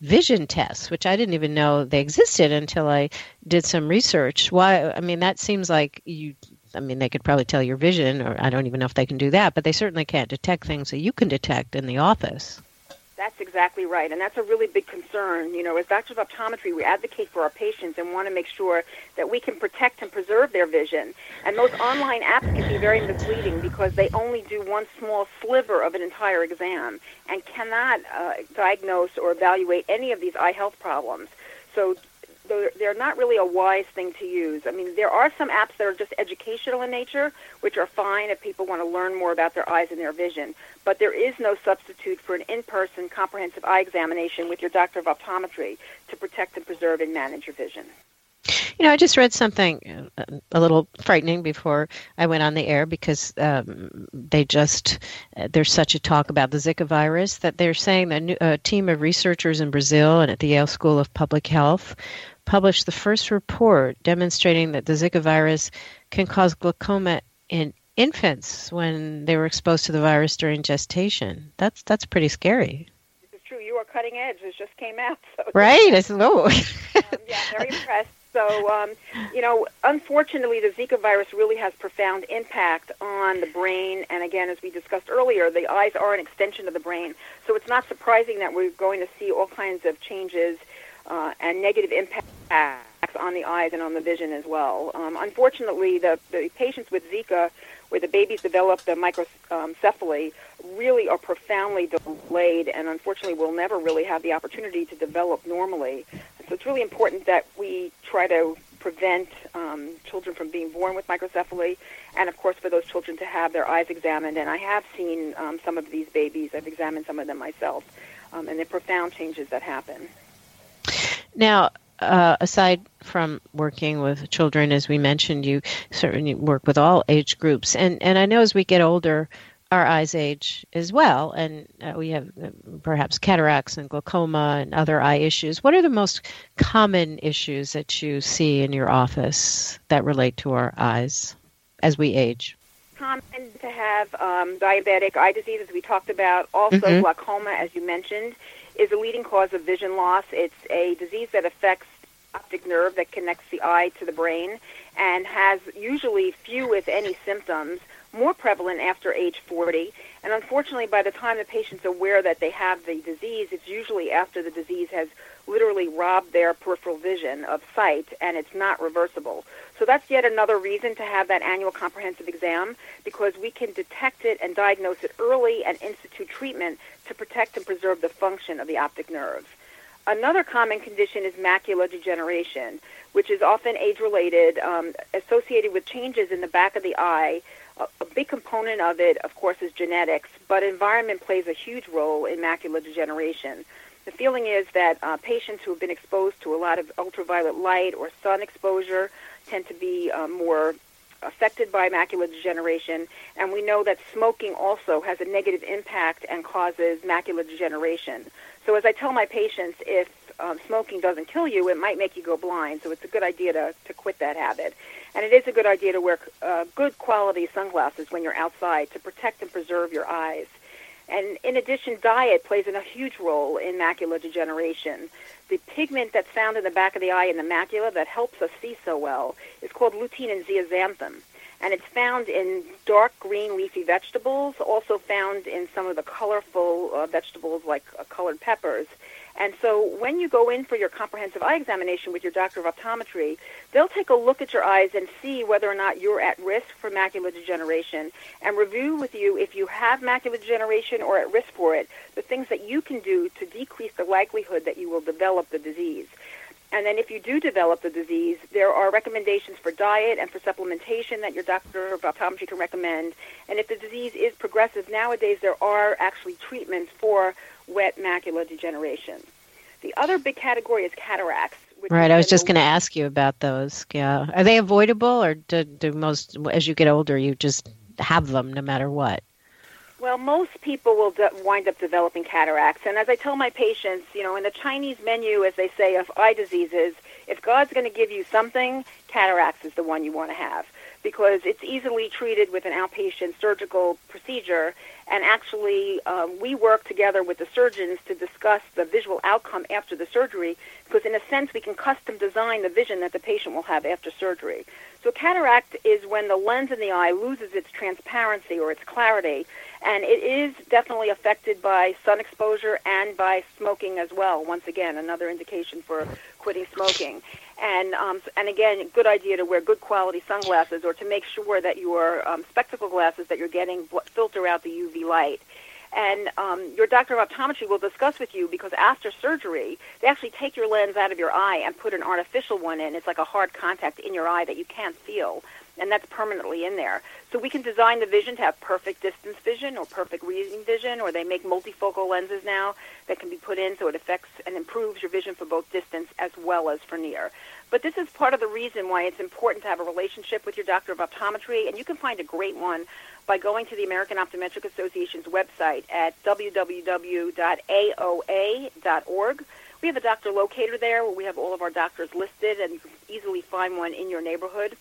vision tests, which I didn't even know they existed until I did some research. Why? I mean, that seems like you. I mean, they could probably tell your vision, or I don't even know if they can do that, but they certainly can't detect things that you can detect in the office. That's exactly right, and that's a really big concern. You know, as doctors of optometry, we advocate for our patients and want to make sure that we can protect and preserve their vision. And those online apps can be very misleading because they only do one small sliver of an entire exam and cannot uh, diagnose or evaluate any of these eye health problems. So they're not really a wise thing to use. I mean, there are some apps that are just educational in nature, which are fine if people want to learn more about their eyes and their vision. But there is no substitute for an in-person comprehensive eye examination with your doctor of optometry to protect and preserve and manage your vision. You know, I just read something uh, a little frightening before I went on the air because um, they just, uh, there's such a talk about the Zika virus that they're saying that a team of researchers in Brazil and at the Yale School of Public Health published the first report demonstrating that the Zika virus can cause glaucoma in infants when they were exposed to the virus during gestation. That's that's pretty scary. It's true. You are cutting edge. It just came out. So right. I said, oh. um, yeah, very impressed. So, um, you know, unfortunately, the Zika virus really has profound impact on the brain. And again, as we discussed earlier, the eyes are an extension of the brain. So it's not surprising that we're going to see all kinds of changes uh, and negative impacts on the eyes and on the vision as well. Um, unfortunately, the, the patients with Zika, where the babies develop the microcephaly, really are profoundly delayed and unfortunately will never really have the opportunity to develop normally. So it's really important that we try to prevent um, children from being born with microcephaly, and of course for those children to have their eyes examined. And I have seen um, some of these babies. I've examined some of them myself, um, and the profound changes that happen. Now, uh, aside from working with children, as we mentioned, you certainly work with all age groups, and and I know as we get older, our eyes age as well, and uh, we have uh, perhaps cataracts and glaucoma and other eye issues. What are the most common issues that you see in your office that relate to our eyes as we age? Common to have um, diabetic eye disease, as we talked about, also mm-hmm. glaucoma, as you mentioned is a leading cause of vision loss. It's a disease that affects optic nerve that connects the eye to the brain and has usually few, if any, symptoms, more prevalent after age 40. And unfortunately, by the time the patient's aware that they have the disease, it's usually after the disease has literally robbed their peripheral vision of sight and it's not reversible. So that's yet another reason to have that annual comprehensive exam because we can detect it and diagnose it early and institute treatment to protect and preserve the function of the optic nerve. Another common condition is macular degeneration, which is often age-related, um, associated with changes in the back of the eye. A, a big component of it, of course, is genetics, but environment plays a huge role in macular degeneration. The feeling is that uh, patients who have been exposed to a lot of ultraviolet light or sun exposure tend to be uh, more affected by macular degeneration, and we know that smoking also has a negative impact and causes macular degeneration. So, as I tell my patients, if um, smoking doesn't kill you, it might make you go blind. So, it's a good idea to, to quit that habit. And it is a good idea to wear uh, good quality sunglasses when you're outside to protect and preserve your eyes. And in addition, diet plays a huge role in macular degeneration. The pigment that's found in the back of the eye in the macula that helps us see so well is called lutein and zeaxanthin. And it's found in dark green leafy vegetables, also found in some of the colorful uh, vegetables like uh, colored peppers. And so when you go in for your comprehensive eye examination with your doctor of optometry, they'll take a look at your eyes and see whether or not you're at risk for macular degeneration and review with you if you have macular degeneration or at risk for it, the things that you can do to decrease the likelihood that you will develop the disease. And then if you do develop the disease, there are recommendations for diet and for supplementation that your doctor of optometry can recommend. And if the disease is progressive, nowadays there are actually treatments for wet macular degeneration. The other big category is cataracts. Right, I was just going to ask you about those. Yeah, are they avoidable, or do, do most, as you get older, you just have them no matter what? Well, most people will de- wind up developing cataracts, and as I tell my patients, you know, in the Chinese menu, as they say, of eye diseases, if God's going to give you something, cataracts is the one you want to have because it's easily treated with an outpatient surgical procedure. And actually, um, we work together with the surgeons to discuss the visual outcome after the surgery because, in a sense, we can custom design the vision that the patient will have after surgery. So, cataract is when the lens in the eye loses its transparency or its clarity, and it is definitely affected by sun exposure and by smoking as well. Once again, another indication for quitting smoking. And um, and again, good idea to wear good quality sunglasses or to make sure that your um, spectacle glasses that you're getting filter out the UV light. And um, your doctor of optometry will discuss with you because after surgery, they actually take your lens out of your eye and put an artificial one in. It's like a hard contact in your eye that you can't feel and that's permanently in there. So we can design the vision to have perfect distance vision or perfect reading vision, or they make multifocal lenses now that can be put in so it affects and improves your vision for both distance as well as for near. But this is part of the reason why it's important to have a relationship with your doctor of optometry, and you can find a great one by going to the American Optometric Association's website at www.aoa.org. We have a doctor locator there where we have all of our doctors listed, and you can easily find one in your neighborhood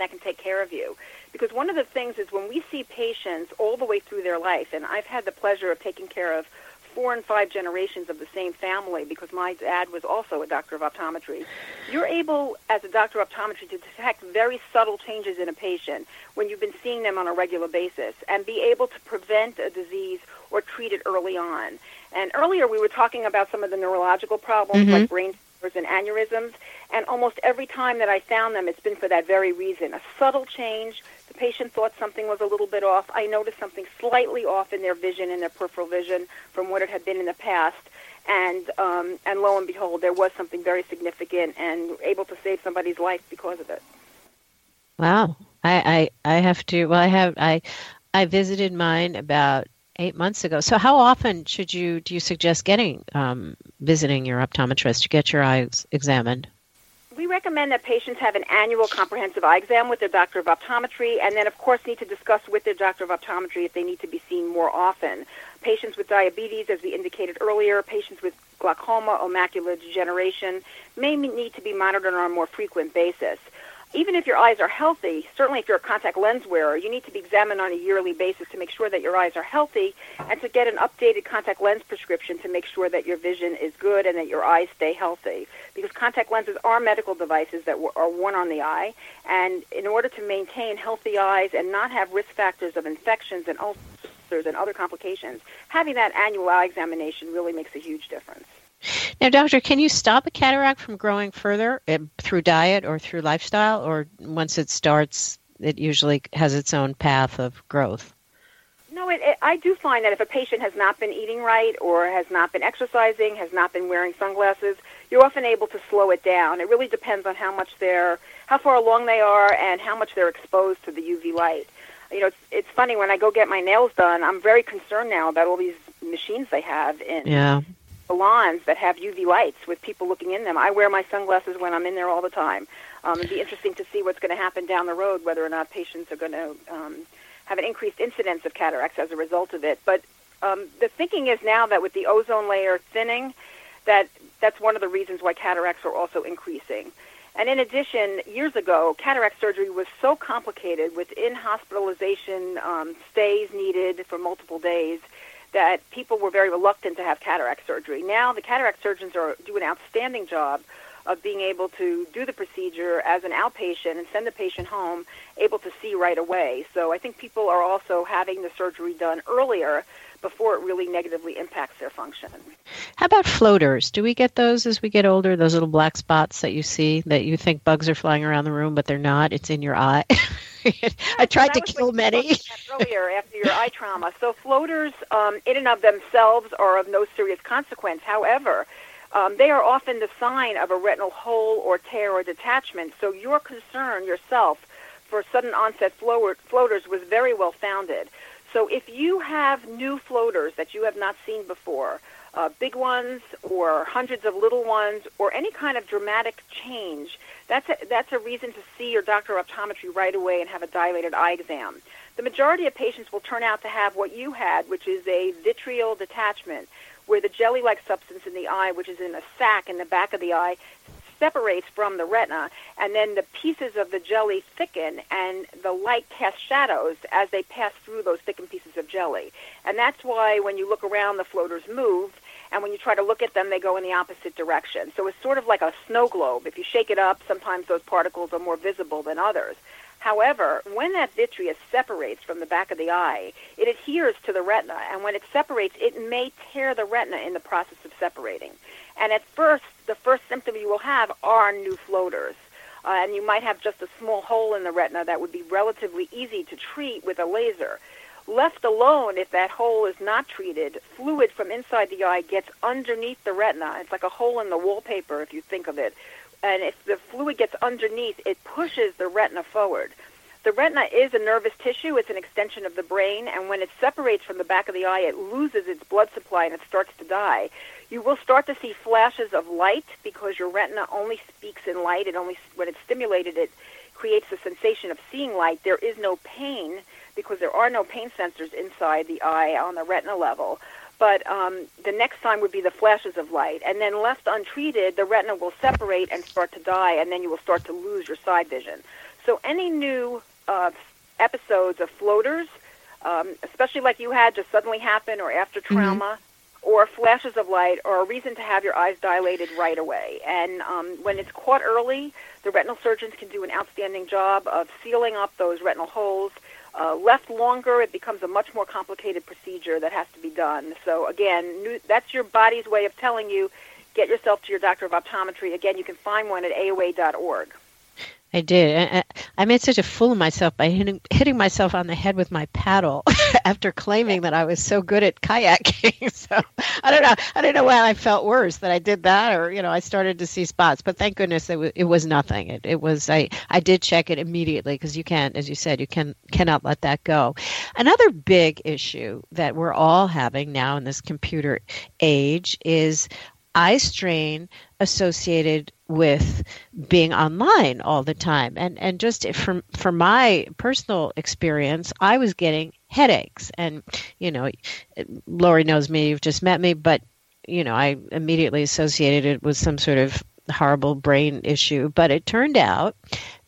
that can take care of you. Because one of the things is when we see patients all the way through their life, and I've had the pleasure of taking care of four and five generations of the same family because my dad was also a doctor of optometry. You're able, as a doctor of optometry, to detect very subtle changes in a patient when you've been seeing them on a regular basis and be able to prevent a disease or treat it early on. And earlier we were talking about some of the neurological problems mm-hmm. like brain tumors and aneurysms. And almost every time that I found them, it's been for that very reason. A subtle change. The patient thought something was a little bit off. I noticed something slightly off in their vision, in their peripheral vision, from what it had been in the past. And um, and lo and behold, there was something very significant and able to save somebody's life because of it. Wow, I I, I have to. Well, I have I I visited mine about eight months ago. So, how often should you do you suggest getting um, visiting your optometrist to get your eyes examined? We recommend that patients have an annual comprehensive eye exam with their doctor of optometry, and then, of course, need to discuss with their doctor of optometry if they need to be seen more often. Patients with diabetes, as we indicated earlier, patients with glaucoma or macular degeneration may need to be monitored on a more frequent basis even if your eyes are healthy, certainly if you're a contact lens wearer, you need to be examined on a yearly basis to make sure that your eyes are healthy and to get an updated contact lens prescription to make sure that your vision is good and that your eyes stay healthy. Because contact lenses are medical devices that are worn on the eye, and in order to maintain healthy eyes and not have risk factors of infections and ulcers and other complications, having that annual eye examination really makes a huge difference. Now, doctor, can you stop a cataract from growing further eh, through diet or through lifestyle, or once it starts, it usually has its own path of growth? No, it, it, I do find that if a patient has not been eating right or has not been exercising, has not been wearing sunglasses, you're often able to slow it down. It really depends on how much they're, how far along they are, and how much they're exposed to the UV light. You know, it's, it's funny when I go get my nails done. I'm very concerned now about all these machines they have in yeah salons that have UV lights with people looking in them. I wear my sunglasses when I'm in there all the time. Um, it'd be interesting to see what's going to happen down the road, whether or not patients are going to um, have an increased incidence of cataracts as a result of it. But um, the thinking is now that with the ozone layer thinning, that that's one of the reasons why cataracts are also increasing. And in addition, years ago, cataract surgery was so complicated with in hospitalization um, stays needed for multiple days that people were very reluctant to have cataract surgery. Now, the cataract surgeons are do an outstanding job of being able to do the procedure as an outpatient and send the patient home able to see right away. So I think people are also having the surgery done earlier before it really negatively impacts their function. How about floaters? Do we get those as we get older? Those little black spots that you see that you think bugs are flying around the room, but they're not. It's in your eye. I tried to kill many earlier after your eye trauma. So floaters, um, in and of themselves, are of no serious consequence. However, um, they are often the sign of a retinal hole or tear or detachment. So your concern yourself for sudden onset floaters was very well founded. So if you have new floaters that you have not seen before, uh, big ones or hundreds of little ones or any kind of dramatic change, that's a, that's a reason to see your doctor of optometry right away and have a dilated eye exam. The majority of patients will turn out to have what you had, which is a vitreal detachment, where the jelly-like substance in the eye, which is in a sac in the back of the eye, separates from the retina, and then the pieces of the jelly thicken, and the light casts shadows as they pass through those thickened pieces of jelly. And that's why when you look around, the floaters move, and when you try to look at them, they go in the opposite direction. So it's sort of like a snow globe. If you shake it up, sometimes those particles are more visible than others. However, when that vitreous separates from the back of the eye, it adheres to the retina, and when it separates, it may tear the retina in the process separating. And at first, the first symptom you will have are new floaters. Uh, and you might have just a small hole in the retina that would be relatively easy to treat with a laser. Left alone, if that hole is not treated, fluid from inside the eye gets underneath the retina. It's like a hole in the wallpaper, if you think of it. And if the fluid gets underneath, it pushes the retina forward. The retina is a nervous tissue. It's an extension of the brain, and when it separates from the back of the eye, it loses its blood supply and it starts to die. You will start to see flashes of light because your retina only speaks in light. It only when it's stimulated, it creates the sensation of seeing light. There is no pain because there are no pain sensors inside the eye on the retina level. But um, the next sign would be the flashes of light, and then left untreated, the retina will separate and start to die, and then you will start to lose your side vision. So any new uh, episodes of floaters, um, especially like you had, just suddenly happen, or after mm-hmm. trauma. Mm-hmm or flashes of light or a reason to have your eyes dilated right away. And um, when it's caught early, the retinal surgeons can do an outstanding job of sealing up those retinal holes. Uh, left longer, it becomes a much more complicated procedure that has to be done. So again, new, that's your body's way of telling you, get yourself to your doctor of optometry. Again, you can find one at AOA.org. I did. I made such a fool of myself by hitting, hitting myself on the head with my paddle after claiming that I was so good at kayaking. so I don't know. I don't know why I felt worse that I did that, or you know, I started to see spots. But thank goodness it was, it was nothing. It, it was I I did check it immediately because you can't, as you said, you can cannot let that go. Another big issue that we're all having now in this computer age is eye strain associated with being online all the time. And and just from from my personal experience i was getting headaches and you know lori knows me you've just met me but you know i immediately associated it with some sort of horrible brain issue. But it turned out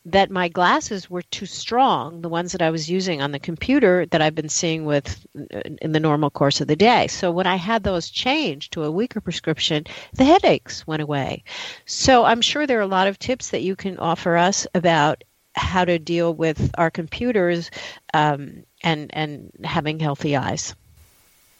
that my glasses were too strong, the ones that I was using on the computer that I've been seeing with uh, in the normal course of the day. So when I had those changed to a weaker prescription, the headaches went away. So I'm sure there are a lot of tips that you can offer us about how to deal with our computers um, and and having healthy eyes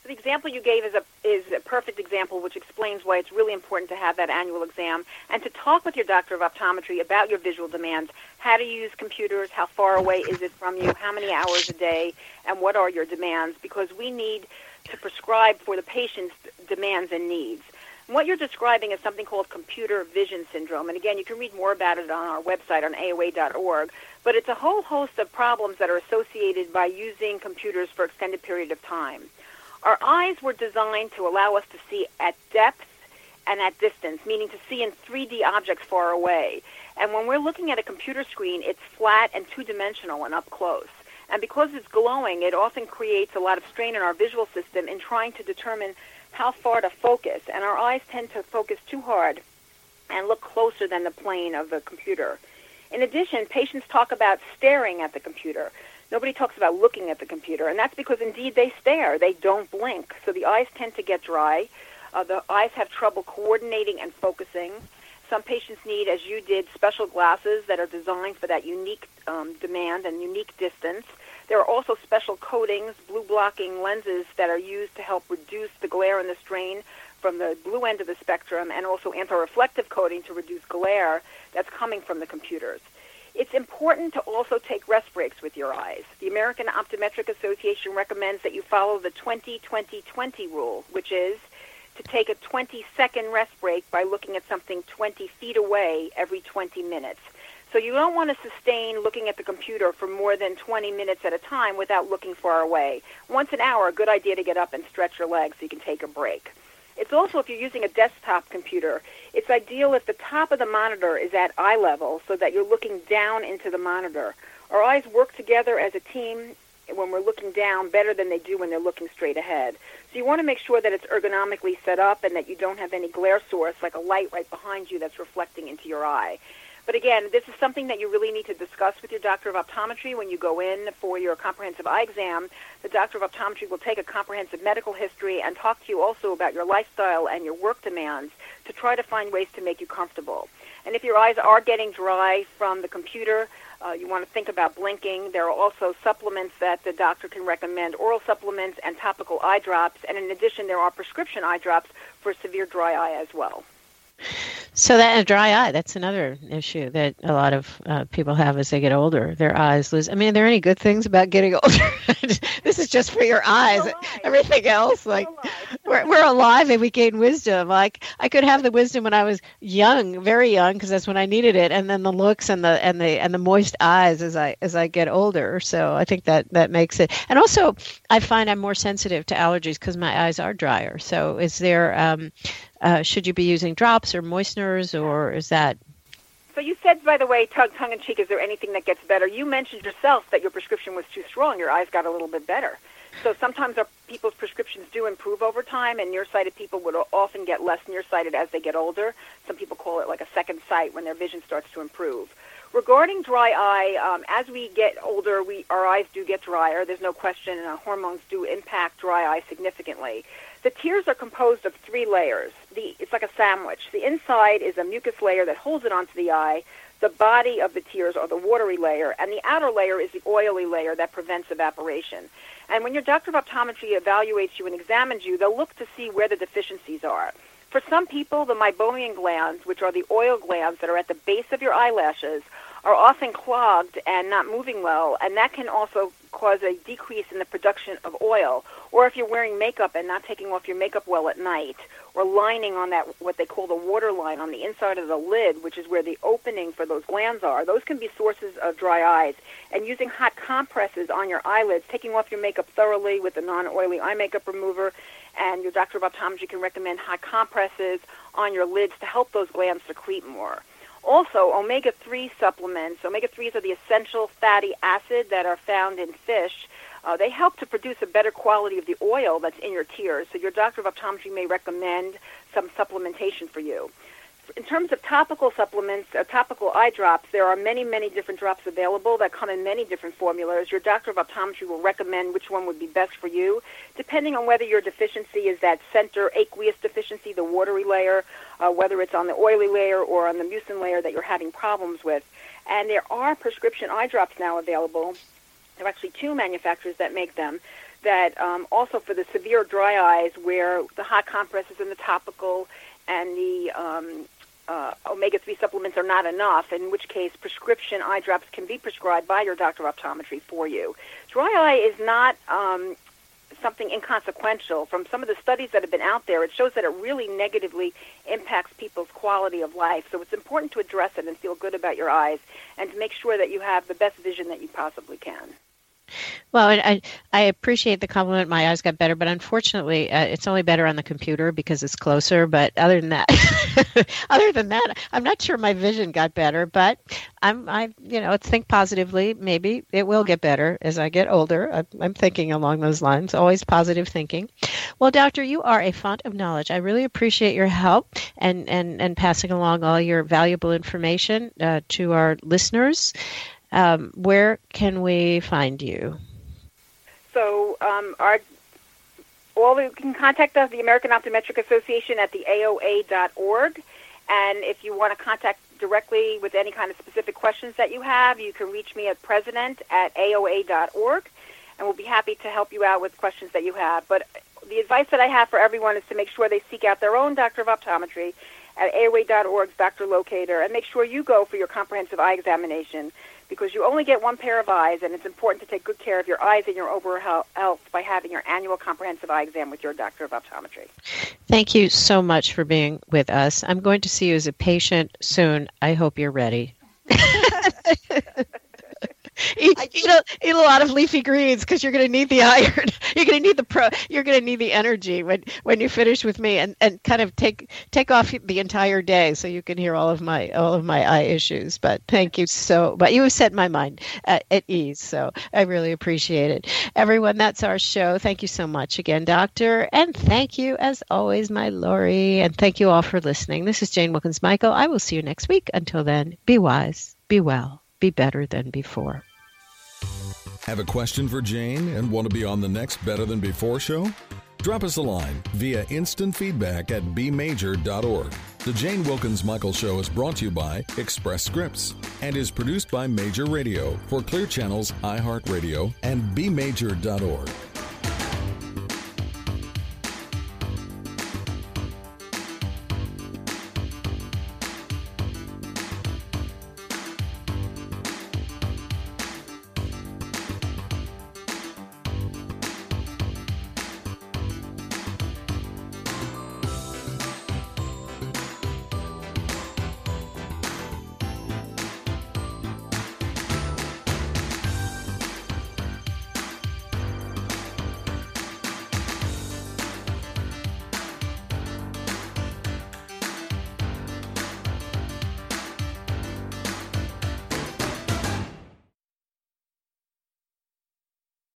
the example you gave is a is a perfect example, which explains why it's really important to have that annual exam and to talk with your doctor of optometry about your visual demands, how to use computers, how far away is it from you, how many hours a day, and what are your demands, because we need to prescribe for the patient's demands and needs. And what you're describing is something called computer vision syndrome, and again, you can read more about it on our website on AOA.org. But it's a whole host of problems that are associated by using computers for extended period of time. Our eyes were designed to allow us to see at depth and at distance, meaning to see in 3D objects far away. And when we're looking at a computer screen, it's flat and two-dimensional and up close. And because it's glowing, it often creates a lot of strain in our visual system in trying to determine how far to focus. And our eyes tend to focus too hard and look closer than the plane of the computer. In addition, patients talk about staring at the computer. Nobody talks about looking at the computer, and that's because indeed they stare. They don't blink. So the eyes tend to get dry. Uh, the eyes have trouble coordinating and focusing. Some patients need, as you did, special glasses that are designed for that unique um, demand and unique distance. There are also special coatings, blue blocking lenses that are used to help reduce the glare and the strain from the blue end of the spectrum, and also anti-reflective coating to reduce glare that's coming from the computers. It's important to also take rest breaks with your eyes. The American Optometric Association recommends that you follow the 20-20-20 rule, which is to take a 20 second rest break by looking at something 20 feet away every 20 minutes. So you don't want to sustain looking at the computer for more than 20 minutes at a time without looking far away. Once an hour, a good idea to get up and stretch your legs so you can take a break. It's also, if you're using a desktop computer, it's ideal if the top of the monitor is at eye level so that you're looking down into the monitor. Our eyes work together as a team when we're looking down better than they do when they're looking straight ahead. So you want to make sure that it's ergonomically set up and that you don't have any glare source like a light right behind you that's reflecting into your eye. But again, this is something that you really need to discuss with your doctor of optometry when you go in for your comprehensive eye exam. The doctor of optometry will take a comprehensive medical history and talk to you also about your lifestyle and your work demands to try to find ways to make you comfortable. And if your eyes are getting dry from the computer, uh, you want to think about blinking. There are also supplements that the doctor can recommend, oral supplements and topical eye drops. And in addition, there are prescription eye drops for severe dry eye as well. So that dry eye, that's another issue that a lot of uh, people have as they get older. Their eyes lose. I mean, are there any good things about getting older? this is just for your eyes. Everything else, like we're, we're alive and we gain wisdom. Like I could have the wisdom when I was young, very young, because that's when I needed it, and then the looks and the and the and the moist eyes as I as I get older. So I think that that makes it. And also, I find I'm more sensitive to allergies because my eyes are drier. So is there um, uh, should you be using drops or moisteners, or is that? So you said, by the way, tongue, tongue in cheek, is there anything that gets better? You mentioned yourself that your prescription was too strong. Your eyes got a little bit better. So sometimes our people's prescriptions do improve over time, and nearsighted people would often get less nearsighted as they get older. Some people call it like a second sight when their vision starts to improve. Regarding dry eye, um, as we get older, we our eyes do get drier. There's no question, and uh, hormones do impact dry eye significantly. The tears are composed of three layers. The, it's like a sandwich. The inside is a mucus layer that holds it onto the eye. The body of the tears are the watery layer, and the outer layer is the oily layer that prevents evaporation. And when your doctor of optometry evaluates you and examines you, they'll look to see where the deficiencies are. For some people, the meibomian glands, which are the oil glands that are at the base of your eyelashes, are often clogged and not moving well, and that can also cause a decrease in the production of oil. Or if you're wearing makeup and not taking off your makeup well at night, or lining on that what they call the water line on the inside of the lid, which is where the opening for those glands are, those can be sources of dry eyes. And using hot compresses on your eyelids, taking off your makeup thoroughly with a non-oily eye makeup remover, and your doctor of optometry can recommend hot compresses on your lids to help those glands secrete more. Also, omega 3 supplements, omega 3s are the essential fatty acid that are found in fish. Uh, they help to produce a better quality of the oil that's in your tears. So, your doctor of optometry may recommend some supplementation for you in terms of topical supplements, uh, topical eye drops, there are many, many different drops available that come in many different formulas. Your doctor of optometry will recommend which one would be best for you, depending on whether your deficiency is that center aqueous deficiency, the watery layer, uh, whether it's on the oily layer or on the mucin layer that you're having problems with. And there are prescription eye drops now available. There are actually two manufacturers that make them that um, also for the severe dry eyes where the hot compresses and the topical and the um, uh, omega-3 supplements are not enough, in which case prescription eye drops can be prescribed by your doctor of optometry for you. Dry eye is not um, something inconsequential. From some of the studies that have been out there, it shows that it really negatively impacts people's quality of life. So it's important to address it and feel good about your eyes and to make sure that you have the best vision that you possibly can. Well, I I appreciate the compliment. My eyes got better, but unfortunately, uh, it's only better on the computer because it's closer. But other than that, other than that, I'm not sure my vision got better. But I'm I you know think positively. Maybe it will get better as I get older. I'm, I'm thinking along those lines. Always positive thinking. Well, doctor, you are a font of knowledge. I really appreciate your help and and and passing along all your valuable information uh, to our listeners. Um, where can we find you? So um, our well, you can contact us, the American Optometric Association, at the AOA.org. And if you want to contact directly with any kind of specific questions that you have, you can reach me at president at AOA.org, and we'll be happy to help you out with questions that you have. But the advice that I have for everyone is to make sure they seek out their own doctor of optometry at AOA.org's doctor locator, and make sure you go for your comprehensive eye examination because you only get one pair of eyes, and it's important to take good care of your eyes and your overall health by having your annual comprehensive eye exam with your doctor of optometry. Thank you so much for being with us. I'm going to see you as a patient soon. I hope you're ready. eat, eat, a, eat a lot of leafy greens because you're going to need the iron. You're going to need the pro. You're going to need the energy when when you finish with me, and, and kind of take take off the entire day so you can hear all of my all of my eye issues. But thank you so. But you have set my mind at, at ease, so I really appreciate it. Everyone, that's our show. Thank you so much again, Doctor, and thank you as always, my Lori, and thank you all for listening. This is Jane Wilkens Michael. I will see you next week. Until then, be wise, be well, be better than before. Have a question for Jane and want to be on the next Better Than Before show? Drop us a line via instant feedback at bmajor.org. The Jane Wilkens Michael Show is brought to you by Express Scripts and is produced by Major Radio for Clear Channels, iHeartRadio, and bmajor.org.